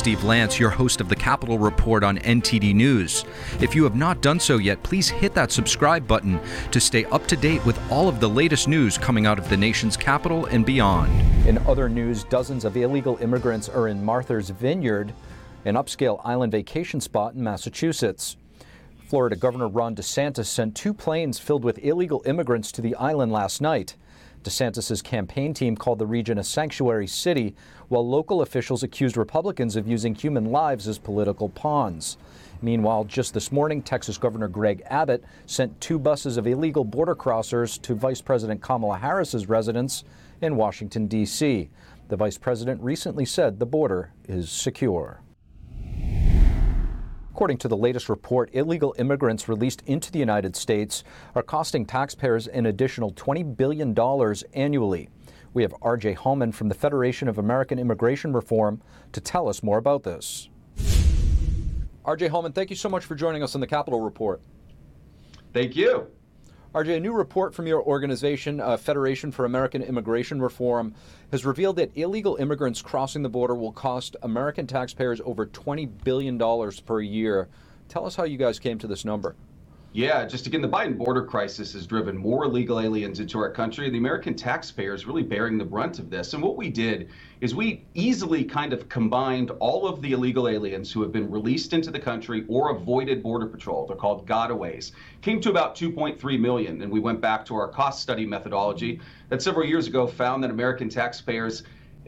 Steve Lance, your host of the Capitol Report on NTD News. If you have not done so yet, please hit that subscribe button to stay up to date with all of the latest news coming out of the nation's capital and beyond. In other news, dozens of illegal immigrants are in Martha's Vineyard, an upscale island vacation spot in Massachusetts. Florida Governor Ron DeSantis sent two planes filled with illegal immigrants to the island last night. DeSantis' campaign team called the region a sanctuary city, while local officials accused Republicans of using human lives as political pawns. Meanwhile, just this morning, Texas Governor Greg Abbott sent two buses of illegal border crossers to Vice President Kamala Harris's residence in Washington, D.C. The vice president recently said the border is secure. According to the latest report, illegal immigrants released into the United States are costing taxpayers an additional $20 billion annually. We have RJ Hauman from the Federation of American Immigration Reform to tell us more about this. RJ Hauman, thank you so much for joining us on the Capitol Report. Thank you. RJ, a new report from your organization, uh, Federation for American Immigration Reform, has revealed that illegal immigrants crossing the border will cost American taxpayers over $20 billion per year. Tell us how you guys came to this number. Yeah, just again, the Biden border crisis has driven more illegal aliens into our country. The American taxpayer is really bearing the brunt of this. And what we did is we easily kind of combined all of the illegal aliens who have been released into the country or avoided Border Patrol. They're called gotaways. Came to about 2.3 million. And we went back to our cost study methodology that several years ago found that American taxpayers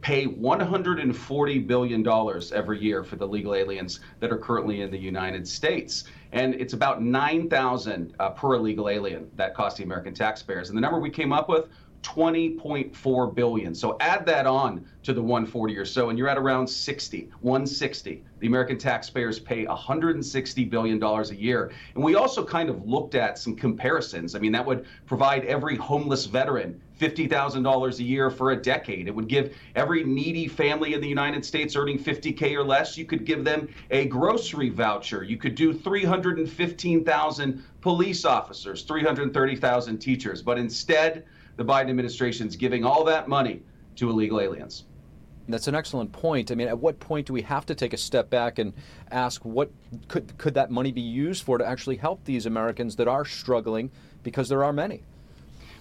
pay $140 billion every year for the legal aliens that are currently in the United States. And it's about 9,000 uh, per illegal alien that cost the American taxpayers. And the number we came up with 20.4 billion. So add that on to the 140 or so, and you're at around 60, 160. The American taxpayers pay 160 billion dollars a year. And we also kind of looked at some comparisons. I mean, that would provide every homeless veteran $50,000 a year for a decade. It would give every needy family in the United States earning 50K or less, you could give them a grocery voucher. You could do 315,000 police officers, 330,000 teachers. But instead, the Biden administration is giving all that money to illegal aliens. That's an excellent point. I mean, at what point do we have to take a step back and ask what could could that money be used for to actually help these Americans that are struggling because there are many?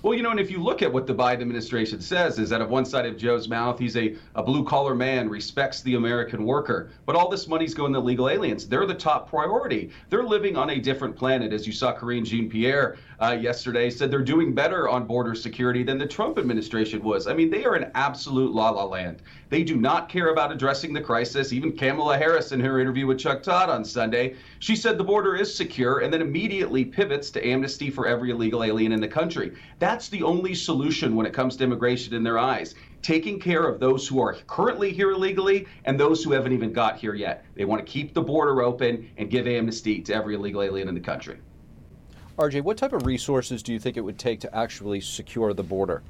Well, you know, and if you look at what the Biden administration says, is that of one side of Joe's mouth, he's a, a blue collar man, respects the American worker. But all this money's going to legal aliens. They're the top priority. They're living on a different planet. As you saw, Karine Jean Pierre uh, yesterday said they're doing better on border security than the Trump administration was. I mean, they are an absolute la la land. They do not care about addressing the crisis. Even Kamala Harris, in her interview with Chuck Todd on Sunday, she said the border is secure and then immediately pivots to amnesty for every illegal alien in the country. That's the only solution when it comes to immigration in their eyes. Taking care of those who are currently here illegally and those who haven't even got here yet. They want to keep the border open and give amnesty to every illegal alien in the country. RJ, what type of resources do you think it would take to actually secure the border?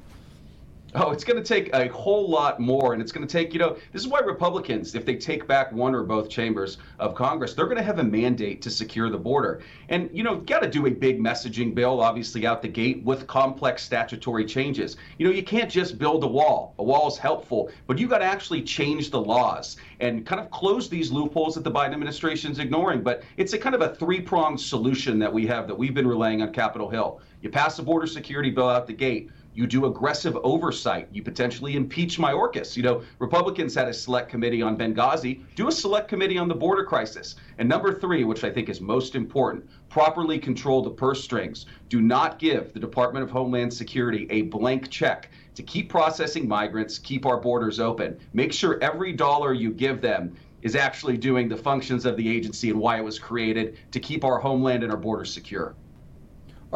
Oh, it's going to take a whole lot more. And it's going to take, you know, this is why Republicans, if they take back one or both chambers of Congress, they're going to have a mandate to secure the border. And, you know, got to do a big messaging bill, obviously, out the gate with complex statutory changes. You know, you can't just build a wall. A wall is helpful, but you got to actually change the laws and kind of close these loopholes that the Biden administration is ignoring. But it's a kind of a three pronged solution that we have that we've been relaying on Capitol Hill. You pass the border security bill out the gate you do aggressive oversight. You potentially impeach Mayorkas. You know, Republicans had a select committee on Benghazi. Do a select committee on the border crisis. And number three, which I think is most important, properly control the purse strings. Do not give the Department of Homeland Security a blank check to keep processing migrants, keep our borders open. Make sure every dollar you give them is actually doing the functions of the agency and why it was created to keep our homeland and our borders secure.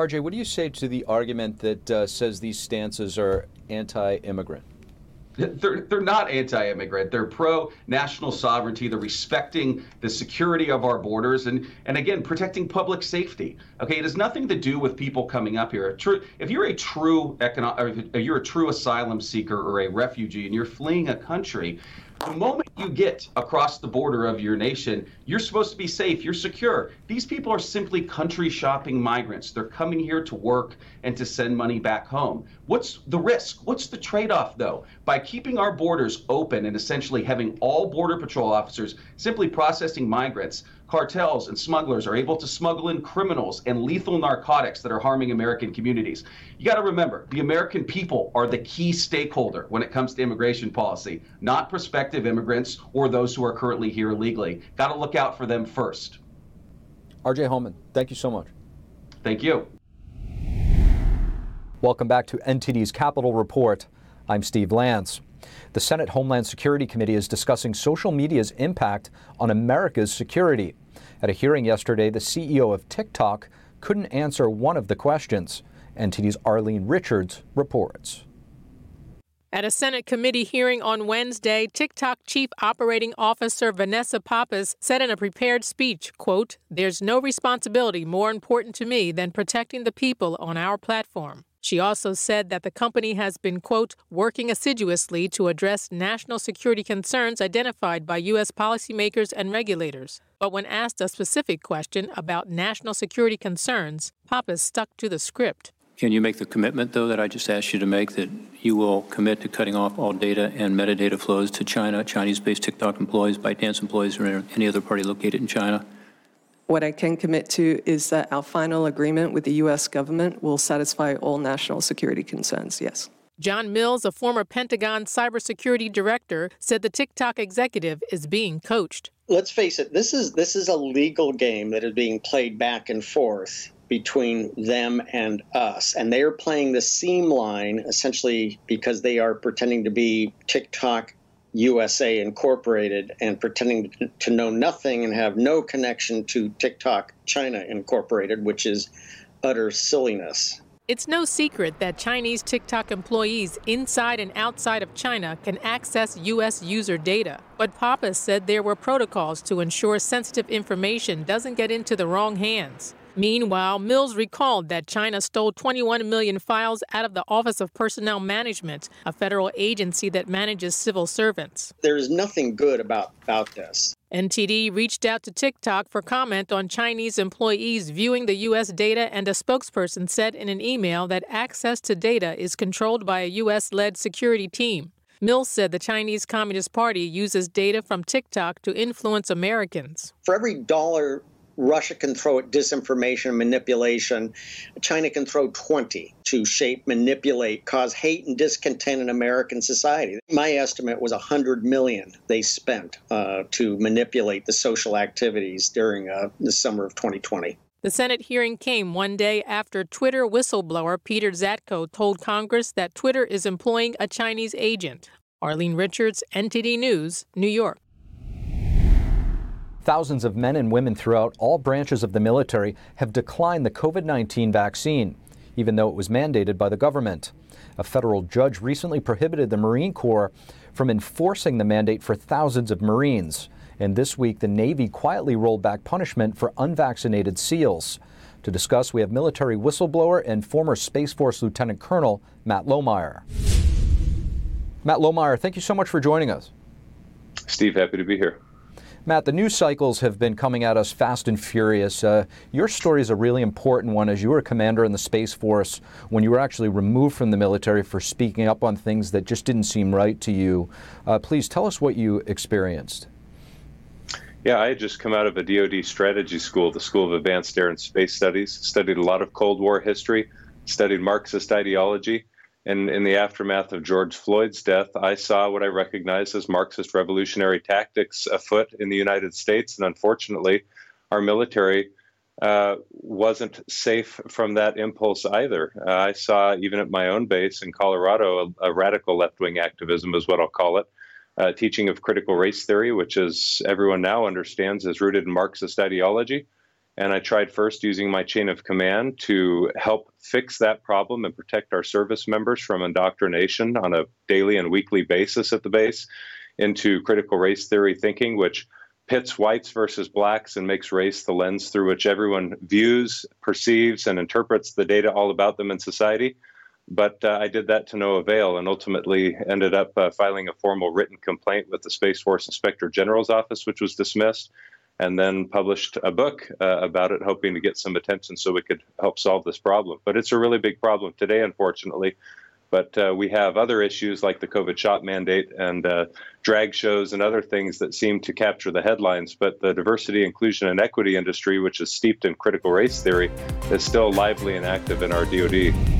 RJ, what do you say to the argument that uh, says these stances are anti immigrant? They're, they're not anti immigrant. They're pro national sovereignty. They're respecting the security of our borders and, and again, protecting public safety. Okay, it has nothing to do with people coming up here. True, if you're a true econo- if you're a true asylum seeker or a refugee and you're fleeing a country, The moment you get across the border of your nation, you're supposed to be safe, you're secure. These people are simply country shopping migrants. They're coming here to work and to send money back home. What's the risk? What's the trade off, though? By keeping our borders open and essentially having all Border Patrol officers simply processing migrants, cartels and smugglers are able to smuggle in criminals and lethal narcotics that are harming American communities. You got to remember, the American people are the key stakeholder when it comes to immigration policy, not prospective immigrants or those who are currently here illegally. Got to look out for them first. RJ Hauman, thank you so much. Thank you. Welcome back to NTD's Capitol Report. I'm Steve Lance. The Senate Homeland Security Committee is discussing social media's impact on America's security. At a hearing yesterday, the CEO of TikTok couldn't answer one of the questions. NTD's Arlene Richards reports. At a Senate committee hearing on Wednesday, TikTok Chief Operating Officer Vanessa Pappas said in a prepared speech, quote, "There's no responsibility more important to me than protecting the people on our platform." She also said that the company has been, quote, working assiduously to address national security concerns identified by U.S. policymakers and regulators. But when asked a specific question about national security concerns, Pappas stuck to the script. Can you make the commitment, though, that I just asked you to make that you will commit to cutting off all data and metadata flows to China, Chinese based TikTok employees, ByteDance employees, or any other party located in China? What I can commit to is that our final agreement with the U.S. government will satisfy all national security concerns, yes. John Mills, a former Pentagon cybersecurity director, said the TikTok executive is being coached. Let's face it, this is this is a legal game that is being played back and forth between them and us. And they are playing the seam line essentially because they are pretending to be TikTok USA Incorporated and pretending to know nothing and have no connection to TikTok China Incorporated, which is utter silliness. It's no secret that Chinese TikTok employees inside and outside of China can access U.S. user data. But Pappas said there were protocols to ensure sensitive information doesn't get into the wrong hands. Meanwhile, Mills recalled that China stole 21 million files out of the Office of Personnel Management, a federal agency that manages civil servants. There is nothing good about, about this. NTD reached out to TikTok for comment on Chinese employees viewing the U.S. data, and a spokesperson said in an email that access to data is controlled by a U.S. led security team. Mills said the Chinese Communist Party uses data from TikTok to influence Americans. For every dollar Russia can throw at disinformation, manipulation. China can throw 20 to shape, manipulate, cause hate and discontent in American society. My estimate was 100 million they spent uh, to manipulate the social activities during uh, the summer of 2020. The Senate hearing came one day after Twitter whistleblower Peter Zatko told Congress that Twitter is employing a Chinese agent. Arlene Richards, NTD News, New York. Thousands of men and women throughout all branches of the military have declined the COVID 19 vaccine, even though it was mandated by the government. A federal judge recently prohibited the Marine Corps from enforcing the mandate for thousands of Marines. And this week, the Navy quietly rolled back punishment for unvaccinated SEALs. To discuss, we have military whistleblower and former Space Force Lieutenant Colonel Matt Lohmeyer. Matt Lohmeyer, thank you so much for joining us. Steve, happy to be here. Matt, the news cycles have been coming at us fast and furious. Uh, your story is a really important one as you were a commander in the Space Force when you were actually removed from the military for speaking up on things that just didn't seem right to you. Uh, please tell us what you experienced. Yeah, I had just come out of a DoD strategy school, the School of Advanced Air and Space Studies, studied a lot of Cold War history, studied Marxist ideology, and in the aftermath of George Floyd's death, I saw what I recognized as Marxist revolutionary tactics afoot in the United States. And unfortunately, our military uh, wasn't safe from that impulse either. Uh, I saw, even at my own base in Colorado, a, a radical left wing activism, is what I'll call it. Uh, teaching of critical race theory, which, as everyone now understands, is rooted in Marxist ideology. And I tried first using my chain of command to help fix that problem and protect our service members from indoctrination on a daily and weekly basis at the base into critical race theory thinking, which pits whites versus blacks and makes race the lens through which everyone views, perceives, and interprets the data all about them in society. but uh, I did that to no avail and ultimately ended up uh, filing a formal written complaint with the Space Force Inspector General's office, which was dismissed, and then published a book uh, about it, hoping to get some attention so we could help solve this problem. But it's a really big problem today, unfortunately. But uh, we have other issues like the COVID shot mandate and uh, drag shows and other things that seem to capture the headlines. But the diversity, inclusion, and equity industry, which is steeped in critical race theory, is still lively and active in our DoD.